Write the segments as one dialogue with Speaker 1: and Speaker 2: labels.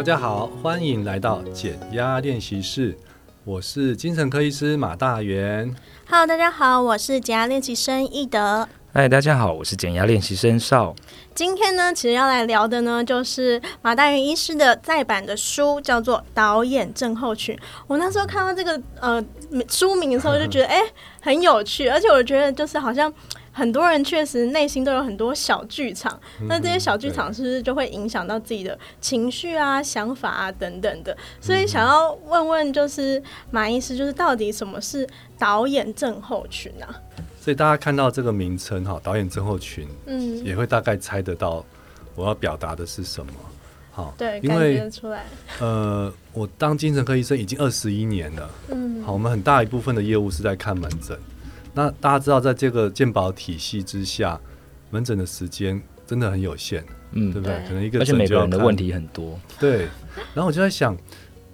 Speaker 1: 大家好，欢迎来到减压练习室，我是精神科医师马大元。
Speaker 2: Hello，大家好，我是减压练习生易德。
Speaker 3: 嗨，大家好，我是减压练习生少。
Speaker 2: 今天呢，其实要来聊的呢，就是马大元医师的再版的书，叫做《导演症候群》。我那时候看到这个呃书名的时候，就觉得 哎、欸、很有趣，而且我觉得就是好像。很多人确实内心都有很多小剧场，那这些小剧场是不是就会影响到自己的情绪啊、想法啊等等的？所以想要问问，就是马医师，就是到底什么是导演症候群啊？
Speaker 1: 所以大家看到这个名称哈，导演症候群，嗯，也会大概猜得到我要表达的是什么。好，
Speaker 2: 对，
Speaker 1: 因
Speaker 2: 为出来。
Speaker 1: 呃，我当精神科医生已经二十一年了，嗯，好，我们很大一部分的业务是在看门诊。那大家知道，在这个健保体系之下，门诊的时间真的很有限，嗯，对不对？对，可能一个诊，
Speaker 3: 而且每个人的问题很多，
Speaker 1: 对。然后我就在想，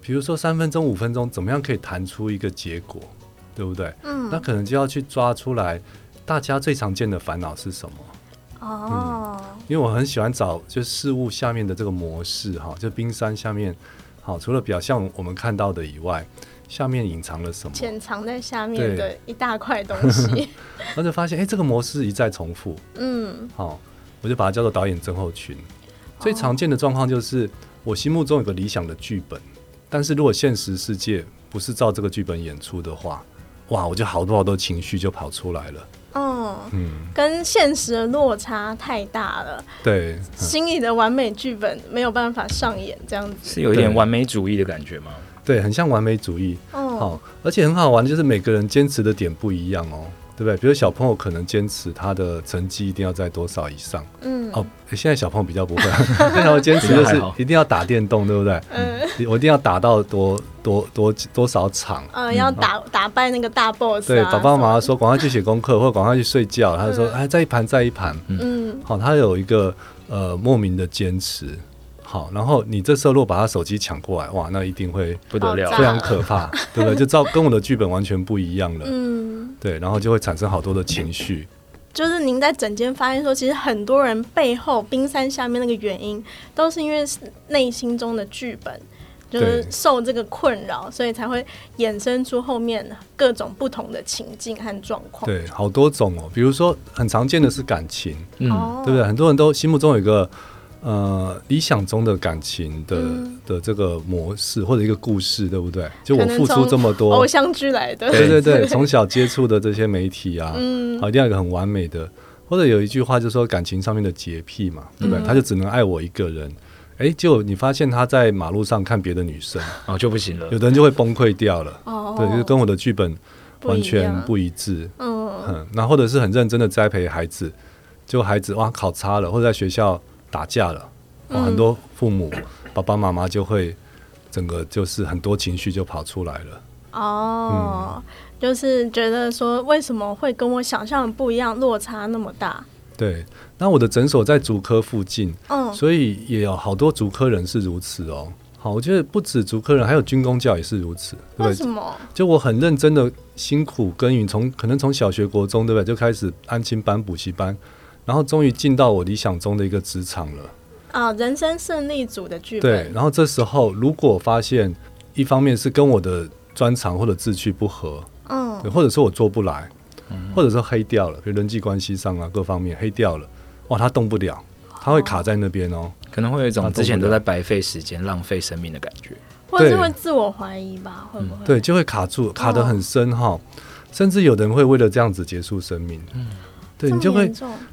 Speaker 1: 比如说三分钟、五分钟，怎么样可以谈出一个结果，对不对？嗯。那可能就要去抓出来，大家最常见的烦恼是什么？哦、嗯。因为我很喜欢找，就事物下面的这个模式，哈，就冰山下面，好，除了表象我们看到的以外。下面隐藏了什么？
Speaker 2: 潜藏在下面的一大块东西。
Speaker 1: 然后就发现，哎、欸，这个模式一再重复。嗯，好，我就把它叫做导演症候群。最常见的状况就是，我心目中有个理想的剧本，但是如果现实世界不是照这个剧本演出的话，哇，我就好多好多情绪就跑出来了。
Speaker 2: 嗯嗯，跟现实的落差太大了。
Speaker 1: 对，嗯、
Speaker 2: 心里的完美剧本没有办法上演，这样子
Speaker 3: 是有一点完美主义的感觉吗？
Speaker 1: 对，很像完美主义。哦，好，而且很好玩就是每个人坚持的点不一样哦，对不对？比如小朋友可能坚持他的成绩一定要在多少以上。嗯，哦，现在小朋友比较不会，现在我坚持就是一定要打电动，对不对？嗯，我一定要打到多多多多少场。
Speaker 2: 嗯，要打打败那个大 boss。
Speaker 1: 对，爸爸妈妈说赶快去写功课，或者赶快去睡觉，他就说哎，再一盘再一盘。嗯，好，他有一个呃莫名的坚持。好，然后你这时候如果把他手机抢过来，哇，那一定会
Speaker 3: 不得了，
Speaker 1: 非常可怕，对不对？就照跟我的剧本完全不一样了。嗯，对，然后就会产生好多的情绪。
Speaker 2: 就是您在整间发现说，其实很多人背后冰山下面那个原因，都是因为内心中的剧本就是受这个困扰，所以才会衍生出后面各种不同的情境和状况。
Speaker 1: 对，好多种哦，比如说很常见的是感情，嗯，对不对？很多人都心目中有一个。呃，理想中的感情的、嗯、的这个模式或者一个故事，对不对？就我付出这么多，
Speaker 2: 偶像剧来的，
Speaker 1: 对对对，从小接触的这些媒体啊，嗯，好，一定要一个很完美的，或者有一句话就是说感情上面的洁癖嘛，对不对？嗯、他就只能爱我一个人，哎，就你发现他在马路上看别的女生，
Speaker 3: 哦，就不行了，
Speaker 1: 有的人就会崩溃掉了，哦，对，就是跟我的剧本完全不一致，嗯。嗯，那或者是很认真的栽培孩子，就孩子哇考差了，或者在学校。打架了，哦，很多父母、嗯、爸爸妈妈就会整个就是很多情绪就跑出来了。
Speaker 2: 哦，嗯、就是觉得说为什么会跟我想象的不一样，落差那么大？
Speaker 1: 对，那我的诊所在竹科附近，嗯，所以也有好多竹科人是如此哦。好，我觉得不止竹科人，还有军工教也是如此。对，为什么？就我很认真的辛苦耕耘，从可能从小学、国中，对不对？就开始安亲班、补习班。然后终于进到我理想中的一个职场了
Speaker 2: 啊！人生胜利组的剧本。
Speaker 1: 对，然后这时候如果发现一方面是跟我的专长或者志趣不合，嗯，或者说我做不来，嗯，或者说黑掉了，比如人际关系上啊各方面黑掉了，哇，他动不了，他会卡在那边哦，
Speaker 3: 可能会有一种之前都在白费时间、浪费生命的感觉，
Speaker 2: 或者是会自我怀疑吧？会不会？
Speaker 1: 对，就会卡住，卡得很深哈，哦，甚至有的人会为了这样子结束生命。嗯。对，你就会，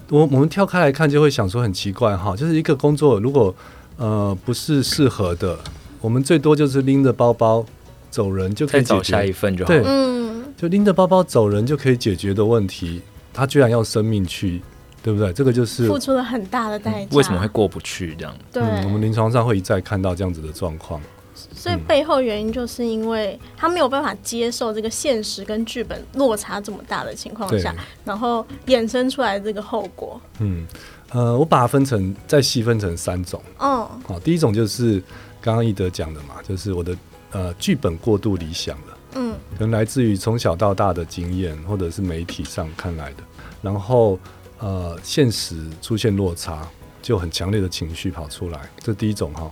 Speaker 1: 我我们跳开来看，就会想说很奇怪哈，就是一个工作如果呃不是适合的，我们最多就是拎着包包走人就可以解决，
Speaker 3: 找下一份就好。
Speaker 1: 对，嗯，就拎着包包走人就可以解决的问题，他居然要生命去，对不对？这个就是
Speaker 2: 付出了很大的代价。
Speaker 3: 为什么会过不去这样？
Speaker 2: 对，
Speaker 1: 嗯，我们临床上会一再看到这样子的状况。
Speaker 2: 所以背后原因就是因为他没有办法接受这个现实跟剧本落差这么大的情况下，然后衍生出来的这个后果。嗯，
Speaker 1: 呃，我把它分成再细分成三种。哦，好，第一种就是刚刚易德讲的嘛，就是我的呃剧本过度理想了。嗯，可能来自于从小到大的经验，或者是媒体上看来的，然后呃现实出现落差，就很强烈的情绪跑出来，这第一种哈。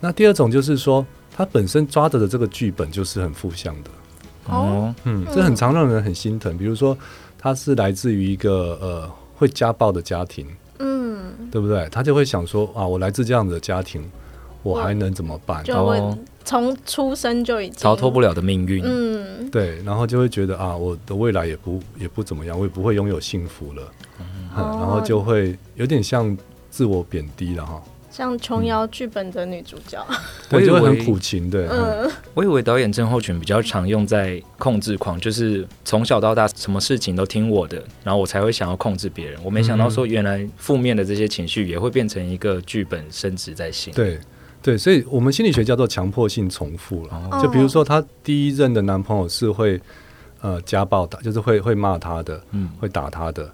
Speaker 1: 那第二种就是说，他本身抓着的这个剧本就是很负向的。
Speaker 3: 哦，
Speaker 1: 嗯，这很常让人很心疼。比如说，他是来自于一个呃会家暴的家庭，嗯，对不对？他就会想说啊，我来自这样的家庭，我还能怎么办？
Speaker 2: 就会从出生就已经
Speaker 3: 逃脱不了的命运。
Speaker 2: 嗯，
Speaker 1: 对，然后就会觉得啊，我的未来也不也不怎么样，我也不会拥有幸福了，嗯，然后就会有点像自我贬低了哈。
Speaker 2: 像琼瑶剧本的女主角，
Speaker 1: 嗯、我觉得很苦情，对。
Speaker 2: 嗯，
Speaker 3: 我以为导演症候群比较常用在控制狂，就是从小到大什么事情都听我的，然后我才会想要控制别人。我没想到说，原来负面的这些情绪也会变成一个剧本升值在心。
Speaker 1: 对对，所以我们心理学叫做强迫性重复了。哦、就比如说，她第一任的男朋友是会呃家暴的，就是会会骂她的，嗯，会打她的。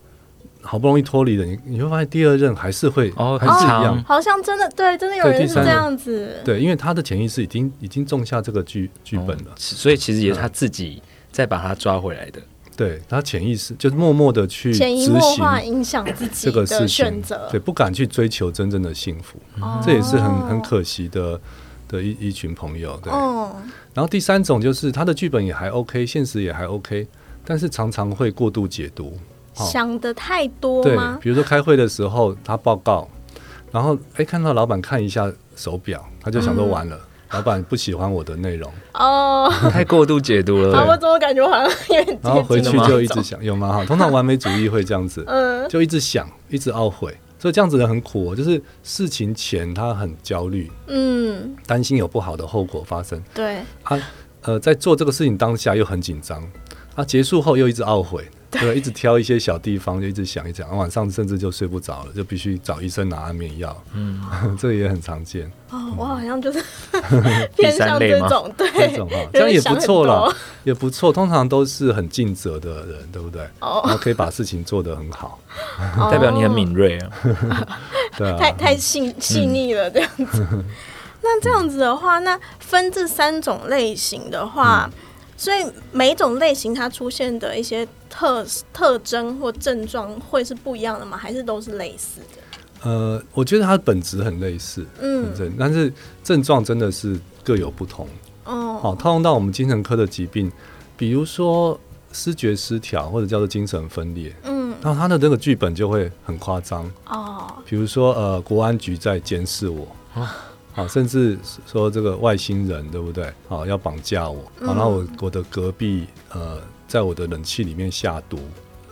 Speaker 1: 好不容易脱离了你，你会发现第二任还是会哦，还是一样，
Speaker 2: 好像真的对，真的有人是这样子。
Speaker 1: 对，因为他的潜意识已经已经种下这个剧剧本了，
Speaker 3: 所以其实也是他自己再把他抓回来的。
Speaker 1: 对，他潜意识就是默默的去
Speaker 2: 潜移默化影响自己这个选择，
Speaker 1: 对，不敢去追求真正的幸福，这也是很很可惜的的一一群朋友。对，然后第三种就是他的剧本也还 OK，现实也还 OK，但是常常会过度解读。
Speaker 2: 想的太多吗？
Speaker 1: 对，比如说开会的时候，他报告，然后哎、欸，看到老板看一下手表，他就想说完了，嗯、老板不喜欢我的内容
Speaker 2: 哦，
Speaker 3: 太过度解读了。
Speaker 2: 我怎么感觉好像有点？
Speaker 1: 然后回去就一直想，有吗？哈，通常完美主义会这样子，嗯，就一直想，一直懊悔，所以这样子的人很苦、哦，就是事情前他很焦虑，嗯，担心有不好的后果发生，
Speaker 2: 对，
Speaker 1: 他呃在做这个事情当下又很紧张，他结束后又一直懊悔。对，一直挑一些小地方，就一直想一想，晚上甚至就睡不着了，就必须找医生拿安眠药。嗯，这个也很常见。
Speaker 2: 哦，我好像就是 偏向这种，对，
Speaker 1: 这种哈，这样也不错了，也不错。通常都是很尽责的人，对不对？哦，然后可以把事情做得很好，
Speaker 3: 代表你很敏锐啊。
Speaker 1: 对啊，
Speaker 2: 太太细细腻了，这样子。那这样子的话，那分这三种类型的话。所以每一种类型它出现的一些特特征或症状会是不一样的吗？还是都是类似的？
Speaker 1: 呃，我觉得它的本质很类似，嗯，但是症状真的是各有不同。哦，好，套用到我们精神科的疾病，比如说失觉失调或者叫做精神分裂，嗯，然后他的这个剧本就会很夸张哦。比如说呃，国安局在监视我。哦好，甚至说这个外星人对不对？好，要绑架我，好，然后我我的隔壁呃，在我的冷气里面下毒。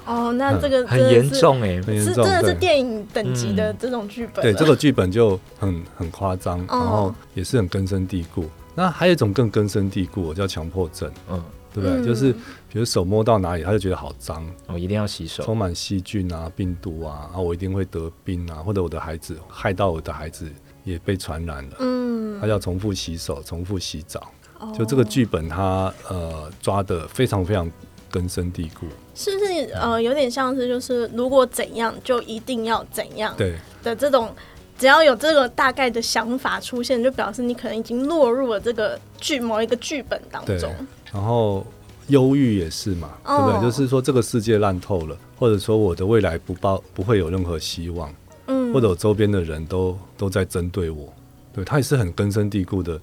Speaker 2: 哦，那这个
Speaker 3: 很严重哎，
Speaker 1: 很严重，
Speaker 2: 真的是电影等级的这种剧本。
Speaker 1: 对，这个剧本就很很夸张，然后也是很根深蒂固。那还有一种更根深蒂固，我叫强迫症，嗯，对不对？就是比如手摸到哪里，他就觉得好脏，
Speaker 3: 我一定要洗手，
Speaker 1: 充满细菌啊、病毒啊，然后我一定会得病啊，或者我的孩子害到我的孩子。也被传染了，嗯，他要重复洗手，重复洗澡，哦、就这个剧本他呃抓的非常非常根深蒂固，
Speaker 2: 是不是呃有点像是就是如果怎样就一定要怎样对。的这种，只要有这个大概的想法出现，就表示你可能已经落入了这个剧某一个剧本当中。
Speaker 1: 然后忧郁也是嘛，哦、对不对？就是说这个世界烂透了，或者说我的未来不抱不会有任何希望。或者我周边的人都都在针对我，对，他也是很根深蒂固的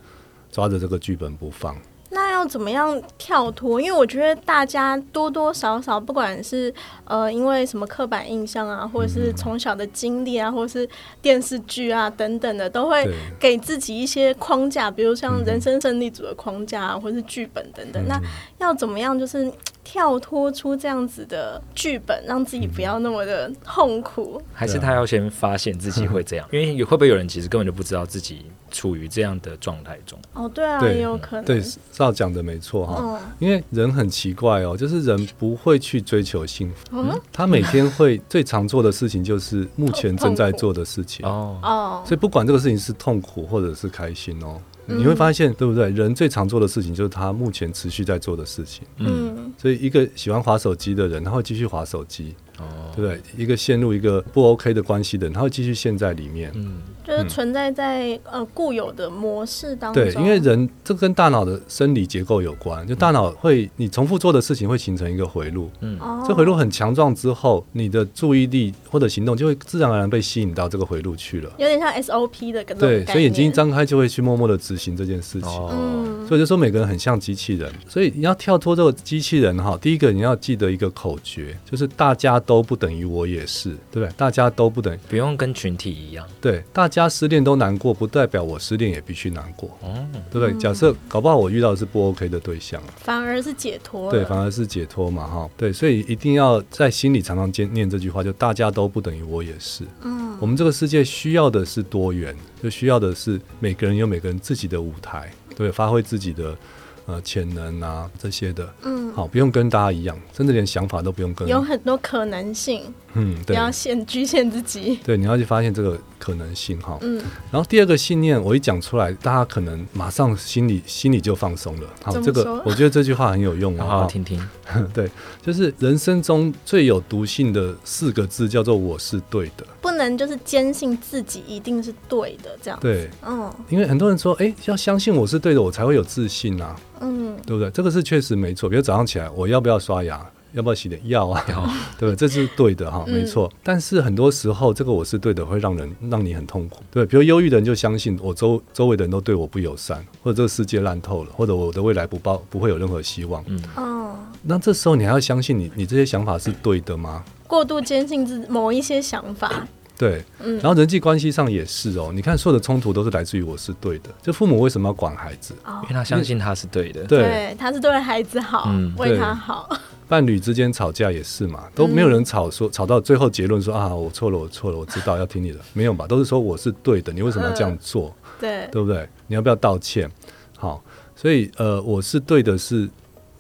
Speaker 1: 抓着这个剧本不放。
Speaker 2: 那要怎么样跳脱？因为我觉得大家多多少少，不管是呃因为什么刻板印象啊，或者是从小的经历啊，或者是电视剧啊等等的，都会给自己一些框架，比如像人生胜利组的框架啊，或者是剧本等等。那要怎么样就是？跳脱出这样子的剧本，让自己不要那么的痛苦，
Speaker 3: 还是他要先发现自己会这样？因为会不会有人其实根本就不知道自己处于这样的状态中？
Speaker 2: 哦，对啊，也有可能。
Speaker 1: 对，照讲的没错哈。因为人很奇怪哦，就是人不会去追求幸福，他每天会最常做的事情就是目前正在做的事情哦哦，所以不管这个事情是痛苦或者是开心哦。你会发现，对不对？人最常做的事情就是他目前持续在做的事情。嗯，所以一个喜欢滑手机的人，他会继续滑手机。哦，对不对？一个陷入一个不 OK 的关系的人，他会继续陷在里面。嗯，
Speaker 2: 就是存在在、嗯、呃固有的模式当
Speaker 1: 中。对，因为人这跟大脑的生理结构有关，就大脑会你重复做的事情会形成一个回路，嗯，这回路很强壮之后，你的注意力或者行动就会自然而然被吸引到这个回路去了，
Speaker 2: 有点像 SOP 的，
Speaker 1: 对，所以眼睛一张开就会去默默的执行这件事情，哦，所以就说每个人很像机器人，所以你要跳脱这个机器人哈，第一个你要记得一个口诀，就是大家都不等于我也是，对不对？大家都不等于，
Speaker 3: 不用跟群体一样，
Speaker 1: 对，大家失恋都难过，不代表我失恋也必须难过，哦，对不对？假设搞不好我遇到的是不 OK 的对象，
Speaker 2: 反而是解脱，
Speaker 1: 对，反而是解脱嘛，哈，对，所以一定要在心里常常念念这句话，就大家都不等于我也是，嗯，我们这个世界需要的是多元，就需要的是每个人有每个人自己的舞台，对，发挥自己的。呃，潜能啊这些的，嗯，好，不用跟大家一样，甚至连想法都不用跟，
Speaker 2: 有很多可能性，
Speaker 1: 嗯，对，
Speaker 2: 不要限局限自己，
Speaker 1: 对，你要去发现这个可能性哈，嗯，然后第二个信念，我一讲出来，大家可能马上心里心里就放松了，好，这个我觉得这句话很有用啊，
Speaker 3: 好好听听，
Speaker 1: 对，就是人生中最有毒性的四个字叫做我是对的，
Speaker 2: 不能就是坚信自己一定是对的这样，
Speaker 1: 对，嗯，因为很多人说，哎，要相信我是对的，我才会有自信啊。嗯，对不对？这个是确实没错。比如早上起来，我要不要刷牙？要不要洗脸？要啊，对不对？这是对的哈，没错。但是很多时候，这个我是对的，会让人让你很痛苦。对，比如忧郁的人就相信我周周围的人都对我不友善，或者这个世界烂透了，或者我的未来不抱不会有任何希望。嗯哦，那这时候你还要相信你你这些想法是对的吗？
Speaker 2: 过度坚信自某一些想法。
Speaker 1: 对，嗯，然后人际关系上也是哦。你看，所有的冲突都是来自于我是对的。就父母为什么要管孩子？
Speaker 3: 哦，因为他相信他是对的。
Speaker 2: 对，他是对孩子好，嗯，为他好。
Speaker 1: 伴侣之间吵架也是嘛，都没有人吵说吵到最后结论说啊，我错了，我错了，我知道要听你的，没有吧？都是说我是对的，你为什么要这样做？呃，
Speaker 2: 对，
Speaker 1: 对不对？你要不要道歉？好，所以呃，我是对的是，是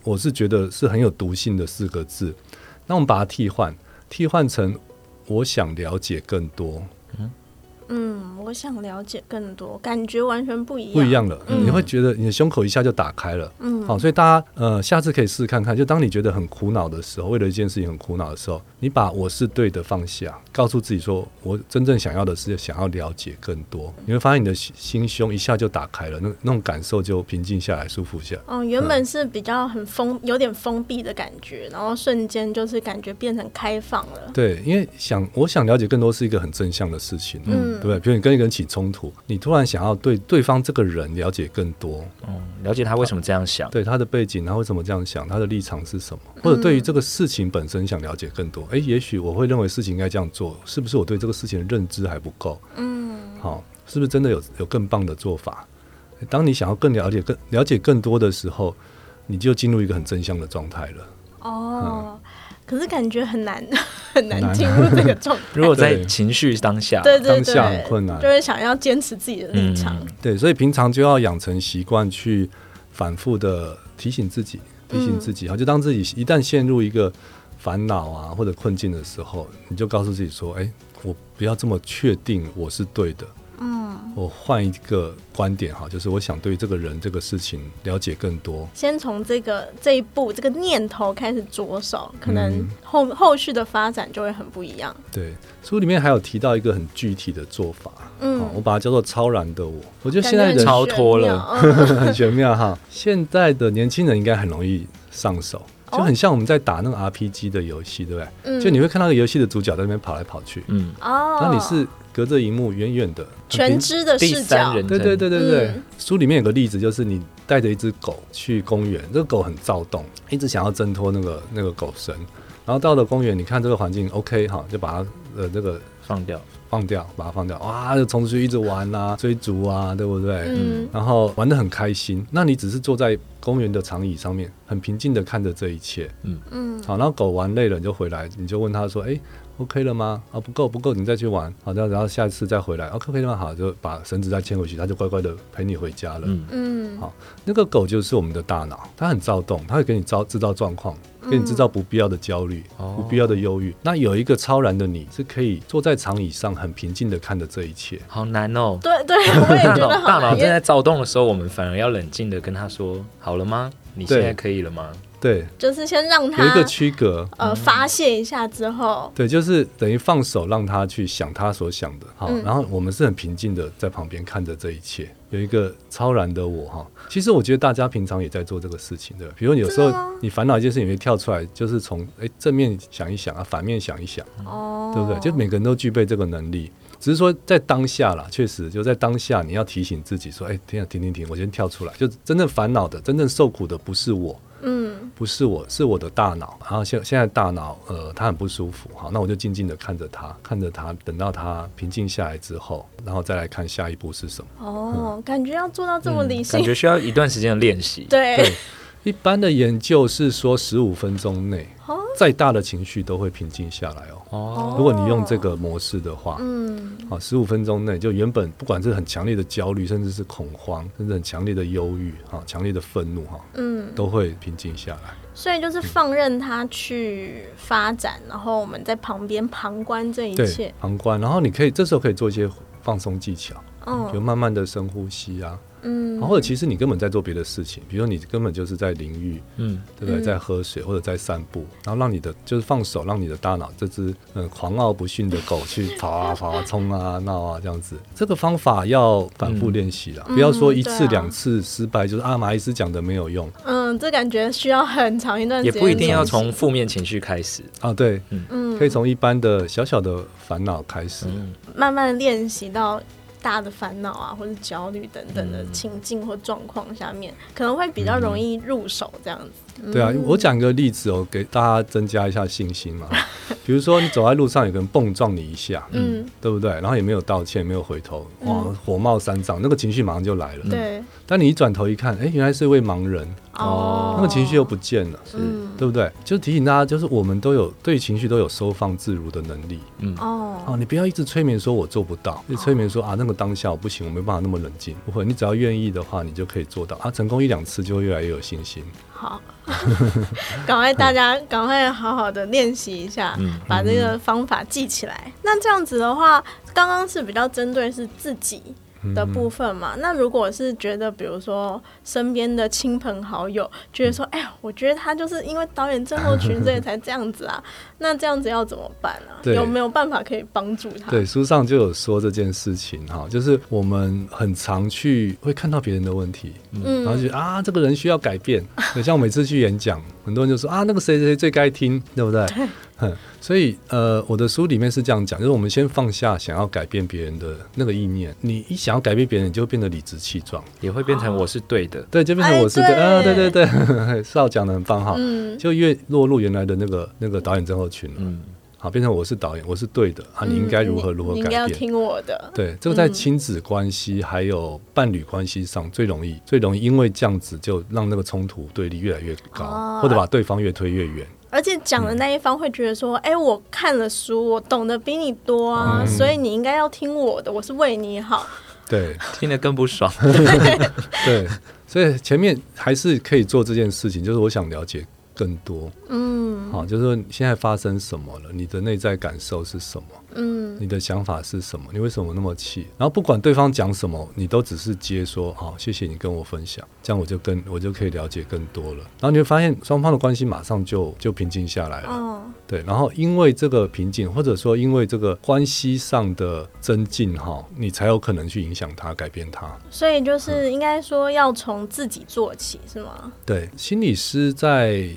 Speaker 1: 我是觉得是很有毒性的四个字。那我们把它替换，替换成。我想了解更多。
Speaker 2: 嗯，我想了解更多，感觉完全不一样，
Speaker 1: 不一样了。嗯、你会觉得你的胸口一下就打开了。嗯，好，所以大家呃，下次可以试试看看。就当你觉得很苦恼的时候，为了一件事情很苦恼的时候，你把我是对的放下，告诉自己说，我真正想要的是想要了解更多。你会发现你的心胸一下就打开了，那那种感受就平静下来，舒服下来。
Speaker 2: 嗯，原本是比较很封，有点封闭的感觉，然后瞬间就是感觉变成开放了。
Speaker 1: 对，因为想我想了解更多是一个很正向的事情。嗯。对不对？比如你跟一个人起冲突，你突然想要对对方这个人了解更多，
Speaker 3: 嗯，了解他为什么这样想，
Speaker 1: 对他的背景，他为什么这样想，他的立场是什么，或者对于这个事情本身想了解更多。哎，也许我会认为事情应该这样做，是不是我对这个事情的认知还不够？嗯，好，是不是真的有有更棒的做法？当你想要更了解更了解更多的时候，你就进入一个很真相的状态了。
Speaker 2: 哦。嗯可是感觉很难 很难进入这个状态。
Speaker 3: 如果在情绪当下，
Speaker 2: 对对对，
Speaker 1: 当下很困难，
Speaker 2: 就是想要坚持自己的立场。
Speaker 1: 嗯。对，所以平常就要养成习惯，去反复的提醒自己，提醒自己。好，就当自己一旦陷入一个烦恼啊或者困境的时候，你就告诉自己说：“哎，我不要这么确定我是对的。”嗯我换一个观点哈，就是我想对这个人这个事情了解更多。
Speaker 2: 先从这个这一步这个念头开始着手，可能后、嗯、后续的发展就会很不一样。
Speaker 1: 对，书里面还有提到一个很具体的做法，嗯，我把它叫做超然的我。我觉得现在人
Speaker 3: 超脱了，
Speaker 1: 很玄妙哈。现在的年轻人应该很容易上手，就很像我们在打那个 RPG 的游戏，对不对？嗯、就你会看到个游戏的主角在那边跑来跑去，嗯，哦，那你是。隔着荧幕远远的
Speaker 2: 全知的视角，
Speaker 1: 对对对对对。嗯、书里面有个例子，就是你带着一只狗去公园，这个狗很躁动，一直想要挣脱那个那个狗绳，然后到了公园，你看这个环境 OK 哈，就把它呃这个
Speaker 3: 放掉，
Speaker 1: 放掉，把它放掉，哇，就冲出去一直玩啊，追逐啊，对不对？嗯。然后玩得很开心，那你只是坐在公园的长椅上面，很平静的看着这一切，嗯嗯。好，然后狗玩累了，你就回来，你就问他说，哎。OK 了吗？啊，不够不够，你再去玩。好的，然后下一次再回来。OK 了吗？好，就把绳子再牵回去，它就乖乖的陪你回家了。嗯，好，那个狗就是我们的大脑，它很躁动，它会给你造制造状况，给你制造不必要的焦虑、嗯、不必要的忧郁。那有一个超然的你，是可以坐在长椅上，很平静的看着这一切。
Speaker 3: 好难哦。
Speaker 2: 对对，我也觉得
Speaker 3: 大脑正在躁动的时候，我们反而要冷静的跟他说：“好了吗？你现在可以了吗？”
Speaker 1: 对，
Speaker 2: 就是先让他
Speaker 1: 有一个区隔，
Speaker 2: 呃，发泄一下之后，
Speaker 1: 对，就是等于放手让他去想他所想的，好，
Speaker 2: 嗯、
Speaker 1: 然后我们是很平静的在旁边看着这一切，有一个超然的我哈。其实我觉得大家平常也在做这个事情的，比如有时候你烦恼一件事情，你会跳出来，就是从哎正面想一想啊，反面想一想，哦，对不对？就每个人都具备这个能力，只是说在当下啦，确实就在当下，你要提醒自己说，哎，停停停停，我先跳出来，就真正烦恼的、真正受苦的不是我。嗯，不是我，是我的大脑。然后现现在大脑，呃，他很不舒服。好，那我就静静的看着他，看着他，等到他平静下来之后，然后再来看下一步是什么。
Speaker 2: 哦，嗯、感觉要做到这么理性，
Speaker 3: 嗯、感觉需要一段时间的练习。
Speaker 2: 对。
Speaker 1: 对一般的研究是说，十五分钟内，再大的情绪都会平静下来哦。哦，如果你用这个模式的话，嗯，好，十五分钟内就原本不管是很强烈的焦虑，甚至是恐慌，甚至很强烈的忧郁，哈，强烈的愤怒，哈，嗯，都会平静下来。
Speaker 2: 所以就是放任它去发展，然后我们在旁边旁观这一切，
Speaker 1: 旁观。然后你可以这时候可以做一些放松技巧，嗯，就慢慢的深呼吸啊。嗯，或者其实你根本在做别的事情，比如说你根本就是在淋浴，嗯，对不对？在喝水或者在散步，然后让你的就是放手，让你的大脑这只嗯狂傲不驯的狗去跑啊跑啊冲啊闹啊这样子。这个方法要反复练习啦，不要说一次两次失败就是阿马医师讲的没有用。
Speaker 2: 嗯，这感觉需要很长一段时间，
Speaker 3: 也不一定要从负面情绪开始
Speaker 1: 啊。对，嗯，可以从一般的小小的烦恼开始，
Speaker 2: 慢慢练习到。大的烦恼啊，或者焦虑等等的情境或状况下面，嗯、可能会比较容易入手这样子。嗯、
Speaker 1: 对啊，我讲一个例子哦，给大家增加一下信心嘛。比如说你走在路上，有个人蹦撞你一下，嗯，对不对？然后也没有道歉，没有回头，哇，火冒三丈，那个情绪马上就来了。对、嗯。但你一转头一看，哎、欸，原来是一位盲人。哦，那个情绪又不见了，是，对不对？就是提醒大家，就是我们都有对情绪都有收放自如的能力。嗯，哦，哦，你不要一直催眠说我做不到，一直催眠说啊那个当下我不行，我没办法那么冷静。不会，你只要愿意的话，你就可以做到啊。成功一两次就会越来越有信心。
Speaker 2: 好，赶快大家赶快好好的练习一下，嗯把这个方法记起来。那这样子的话，刚刚是比较针对是自己。的部分嘛，那如果是觉得，比如说身边的亲朋好友觉得说，哎呀，我觉得他就是因为导演症候群，所以才这样子啊，那这样子要怎么办啊？有没有办法可以帮助他？
Speaker 1: 对，书上就有说这件事情哈，就是我们很常去会看到别人的问题，嗯，然后就啊，这个人需要改变。像我每次去演讲，很多人就说啊，那个谁谁最该听，对不对？对所以，呃，我的书里面是这样讲，就是我们先放下想要改变别人的那个意念。你一想要改变别人，你就变得理直气壮，
Speaker 3: 也会变成我是对的，
Speaker 1: 对，就变成我是对，啊，对对对，少讲的很棒哈，嗯。就越落入原来的那个那个导演症候群了，嗯，好，变成我是导演，我是对的。啊，你应该如何如何改变，你
Speaker 2: 要听我的，
Speaker 1: 对，这个在亲子关系还有伴侣关系上最容易，最容易因为这样子就让那个冲突对立越来越高，或者把对方越推越远。
Speaker 2: 而且讲的那一方会觉得说：“哎、嗯。欸，我看了书，我懂得比你多啊，嗯、所以你应该要听我的，我是为你好。”
Speaker 1: 对，
Speaker 3: 听得更不爽。
Speaker 1: 对，所以前面还是可以做这件事情，就是我想了解更多。嗯，好，就是说现在发生什么了？你的内在感受是什么？嗯，你的想法是什么？你为什么那么气？然后不管对方讲什么，你都只是接说好，谢谢你跟我分享，这样我就跟我就可以了解更多了。然后你会发现双方的关系马上就就平静下来了。哦，对，然后因为这个平静，或者说因为这个关系上的增进，哈，你才有可能去影响他，改变他。
Speaker 2: 所以就是应该说要从自己做起，是吗？
Speaker 1: 对，心理师在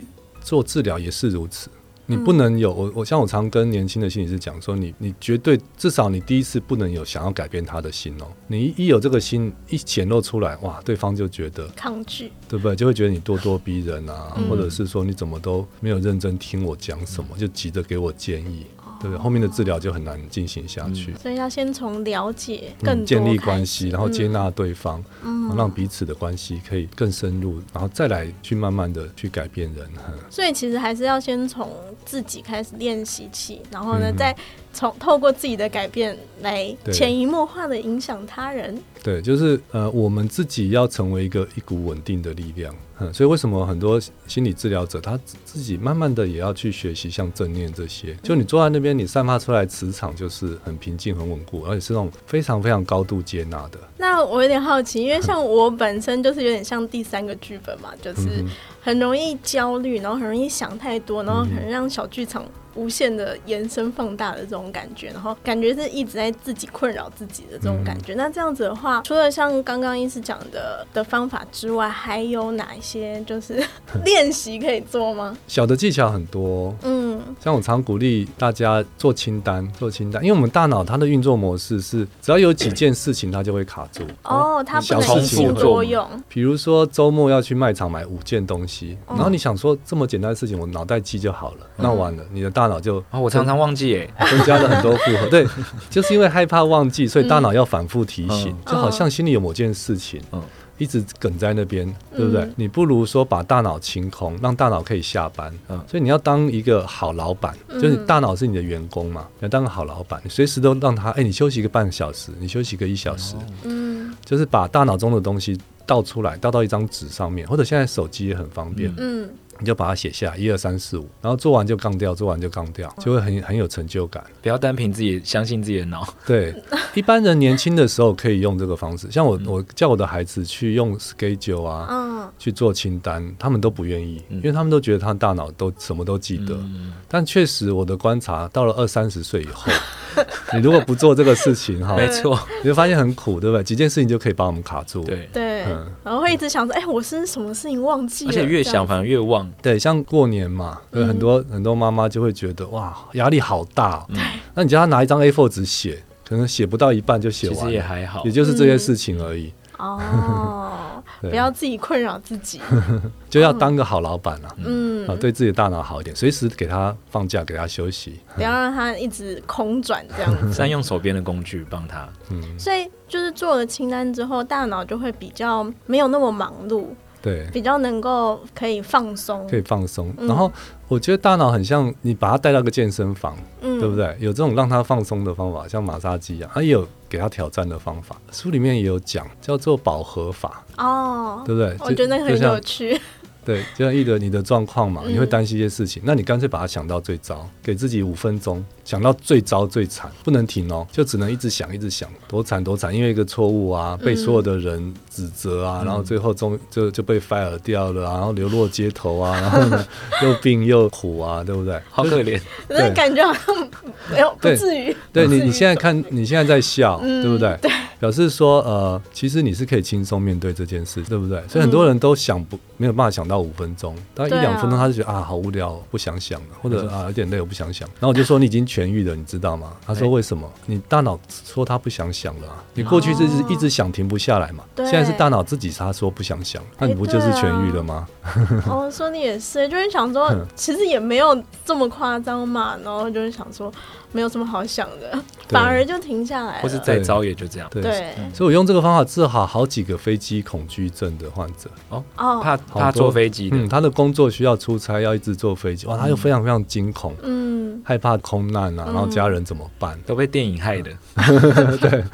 Speaker 1: 做治疗也是如此。你不能有我，我像我常跟年轻的心理师讲说，你你绝对至少你第一次不能有想要改变他的心哦。你一有这个心一显露出来，哇，对方就觉得
Speaker 2: 抗拒，
Speaker 1: 对不对？就会觉得你咄咄逼人啊，或者是说你怎么都没有认真听我讲什么，就急着给我建议。对，后面的治疗就很难进行下去，
Speaker 2: 嗯、所以要先从了解更
Speaker 1: 建立关系，然后接纳对方，嗯、让彼此的关系可以更深入，然后再来去慢慢的去改变人。
Speaker 2: 所以其实还是要先从自己开始练习起，然后呢，嗯、再从透过自己的改变来潜移默化的影响他人。
Speaker 1: 对，就是呃，我们自己要成为一个一股稳定的力量。嗯，所以为什么很多心理治疗者他自己慢慢的也要去学习像正念这些？就你坐在那边，你散发出来磁场就是很平静、很稳固，而且是那种非常非常高度接纳的。
Speaker 2: 那我有点好奇，因为像我本身就是有点像第三个剧本嘛，就是很容易焦虑，然后很容易想太多，然后很让小剧场。无限的延伸放大的这种感觉，然后感觉是一直在自己困扰自己的这种感觉。嗯、那这样子的话，除了像刚刚医师讲的的方法之外，还有哪一些就是 练习可以做吗？
Speaker 1: 小的技巧很多，嗯，像我常鼓励大家做清单，做清单，因为我们大脑它的运作模式是，只要有几件事情它就会卡住。
Speaker 2: 哦，它不能一心多用。
Speaker 1: 比如说周末要去卖场买五件东西，然后你想说这么简单的事情我脑袋记就好了，嗯、那完了你的大。大脑就
Speaker 3: 啊，我常常忘记哎，
Speaker 1: 增加了很多负荷。对，就是因为害怕忘记，所以大脑要反复提醒，就好像心里有某件事情，嗯。一直梗在那边，对不对？你不如说把大脑清空，让大脑可以下班。所以你要当一个好老板，就是大脑是你的员工嘛，你要当个好老板，你随时都让他，哎，你休息一个半小时，你休息个一小时，嗯，就是把大脑中的东西倒出来，倒到一张纸上面，或者现在手机也很方便，嗯。你就把它写下，一二三四五，然后做完就杠掉，做完就杠掉，就会很很有成就感。
Speaker 3: 不要单凭自己相信自己的脑。
Speaker 1: 对，一般人年轻的时候可以用这个方式，像我，我叫我的孩子去用 schedule 啊，嗯、去做清单，他们都不愿意，嗯、因为他们都觉得他大脑都什么都记得。嗯、但确实，我的观察到了二三十岁以后。你如果不做这个事情哈，
Speaker 3: 没错，
Speaker 1: 你就发现很苦，对不对？几件事情就可以把我们卡住。
Speaker 3: 对
Speaker 2: 对，嗯，然后会一直想着，哎，我是什么事情忘记了？
Speaker 3: 而且越想反而越忘。
Speaker 1: 对，像过年嘛，很多很多妈妈就会觉得哇，压力好大。对，那你叫她拿一张 A4 纸写，可能写不到一半就写完，
Speaker 3: 其实也还好，
Speaker 1: 也就是这些事情而已。
Speaker 2: 哦，不要自己困扰自己，
Speaker 1: 就要当个好老板了。嗯，啊，对自己的大脑好一点，随时给他放假，给他休息，
Speaker 2: 不要让他一直空转这样子。
Speaker 3: 善用手边的工具帮他。
Speaker 2: 嗯，所以就是做了清单之后，大脑就会比较没有那么忙碌。
Speaker 1: 对，
Speaker 2: 比较能够可以放松，
Speaker 1: 可以放松。然后我觉得大脑很像你把它带到个健身房，嗯，对不对？有这种让它放松的方法，像马杀鸡一样，它也有给它挑战的方法。书里面也有讲，叫做饱和法，哦，对不对？
Speaker 2: 我觉得很有趣。
Speaker 1: 对，就像易德你的状况嘛，你会担心一些事情，那你干脆把它想到最糟，给自己五分钟。想到最糟最惨，不能停哦，就只能一直想，一直想，多惨多惨，因为一个错误啊，被所有的人指责啊，嗯、然后最后终就就被 fire 掉了，然后流落街头啊，然后呢又病又苦啊，对不对？
Speaker 3: 好可怜，
Speaker 2: 那感觉好像没有不至于。
Speaker 1: 对你，你现在看你现在在笑，嗯、对不对？对，表示说呃，其实你是可以轻松面对这件事，对不对？所以很多人都想不没有办法想到五分钟，大概一两分钟他就觉得啊好无聊，不想想了，或者啊有点累，我不想想。然后我就说你已经。痊愈了，你知道吗？他说：“为什么？你大脑说他不想想了，你过去是一直想停不下来嘛？现在是大脑自己他说不想想，那你不就是痊愈了吗？”
Speaker 2: 哦，说你也是，就是想说，其实也没有这么夸张嘛。然后就是想说，没有什么好想的，反而就停下来，
Speaker 3: 或是再招也就这样。
Speaker 1: 对，所以我用这个方法治好好几个飞机恐惧症的患者。哦
Speaker 3: 哦，怕怕坐飞机，
Speaker 1: 嗯，他的工作需要出差，要一直坐飞机，哇，他又非常非常惊恐，嗯，害怕空难啊。然后家人怎么办？
Speaker 3: 都被电影害的。
Speaker 1: 对。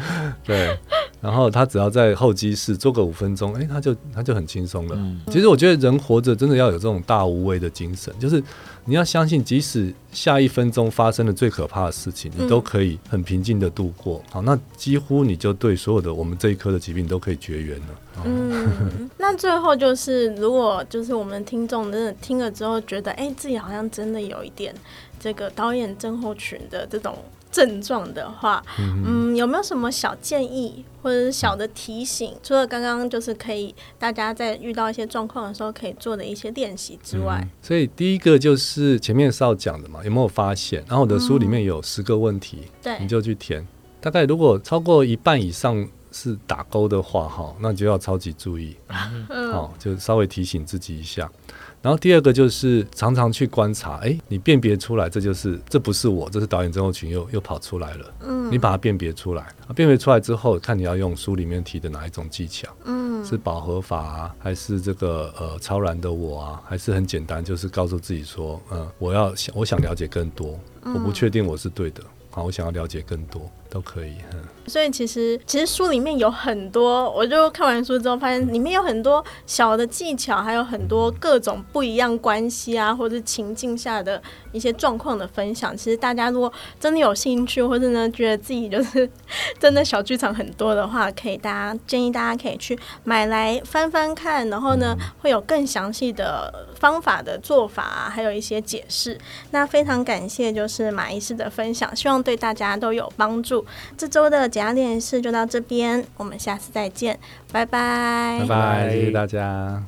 Speaker 1: 对，然后他只要在候机室坐个五分钟，哎，他就他就很轻松了。嗯、其实我觉得人活着真的要有这种大无畏的精神，就是你要相信，即使下一分钟发生了最可怕的事情，你都可以很平静的度过。好，那几乎你就对所有的我们这一科的疾病都可以绝缘了。
Speaker 2: 嗯，那最后就是，如果就是我们听众真的听了之后觉得，哎，自己好像真的有一点。这个导演症候群的这种症状的话，嗯，嗯，有没有什么小建议或者是小的提醒？除了刚刚就是可以大家在遇到一些状况的时候可以做的一些练习之外，嗯，
Speaker 1: 所以第一个就是前面是要讲的嘛，有没有发现？然后我的书里面有十个问题，嗯，对，你就去填。大概如果超过一半以上是打勾的话，哈，那就要超级注意，嗯，好，就稍微提醒自己一下。然后第二个就是常常去观察，哎，你辨别出来，这就是这不是我，这是导演症候群又又跑出来了。嗯，你把它辨别出来，辨别出来之后，看你要用书里面提的哪一种技巧。嗯，是饱和法啊，还是这个呃超然的我啊，还是很简单，就是告诉自己说，嗯，我要想我想了解更多，我不确定我是对的，好，我想要了解更多。都可以。
Speaker 2: 嗯所以其实其实书里面有很多，我就看完书之后发现里面有很多小的技巧，还有很多各种不一样关系啊，或者情境下的一些状况的分享。其实大家如果真的有兴趣，或者呢觉得自己就是 真的小剧场很多的话，可以大家建议大家可以去买来翻翻看，然后呢会有更详细的方法的做法啊，还有一些解释。那非常感谢就是马医师的分享，希望对大家都有帮助。这周的。减压练习室就到这边，我们下次再见，拜拜，
Speaker 1: 拜拜，谢谢大家。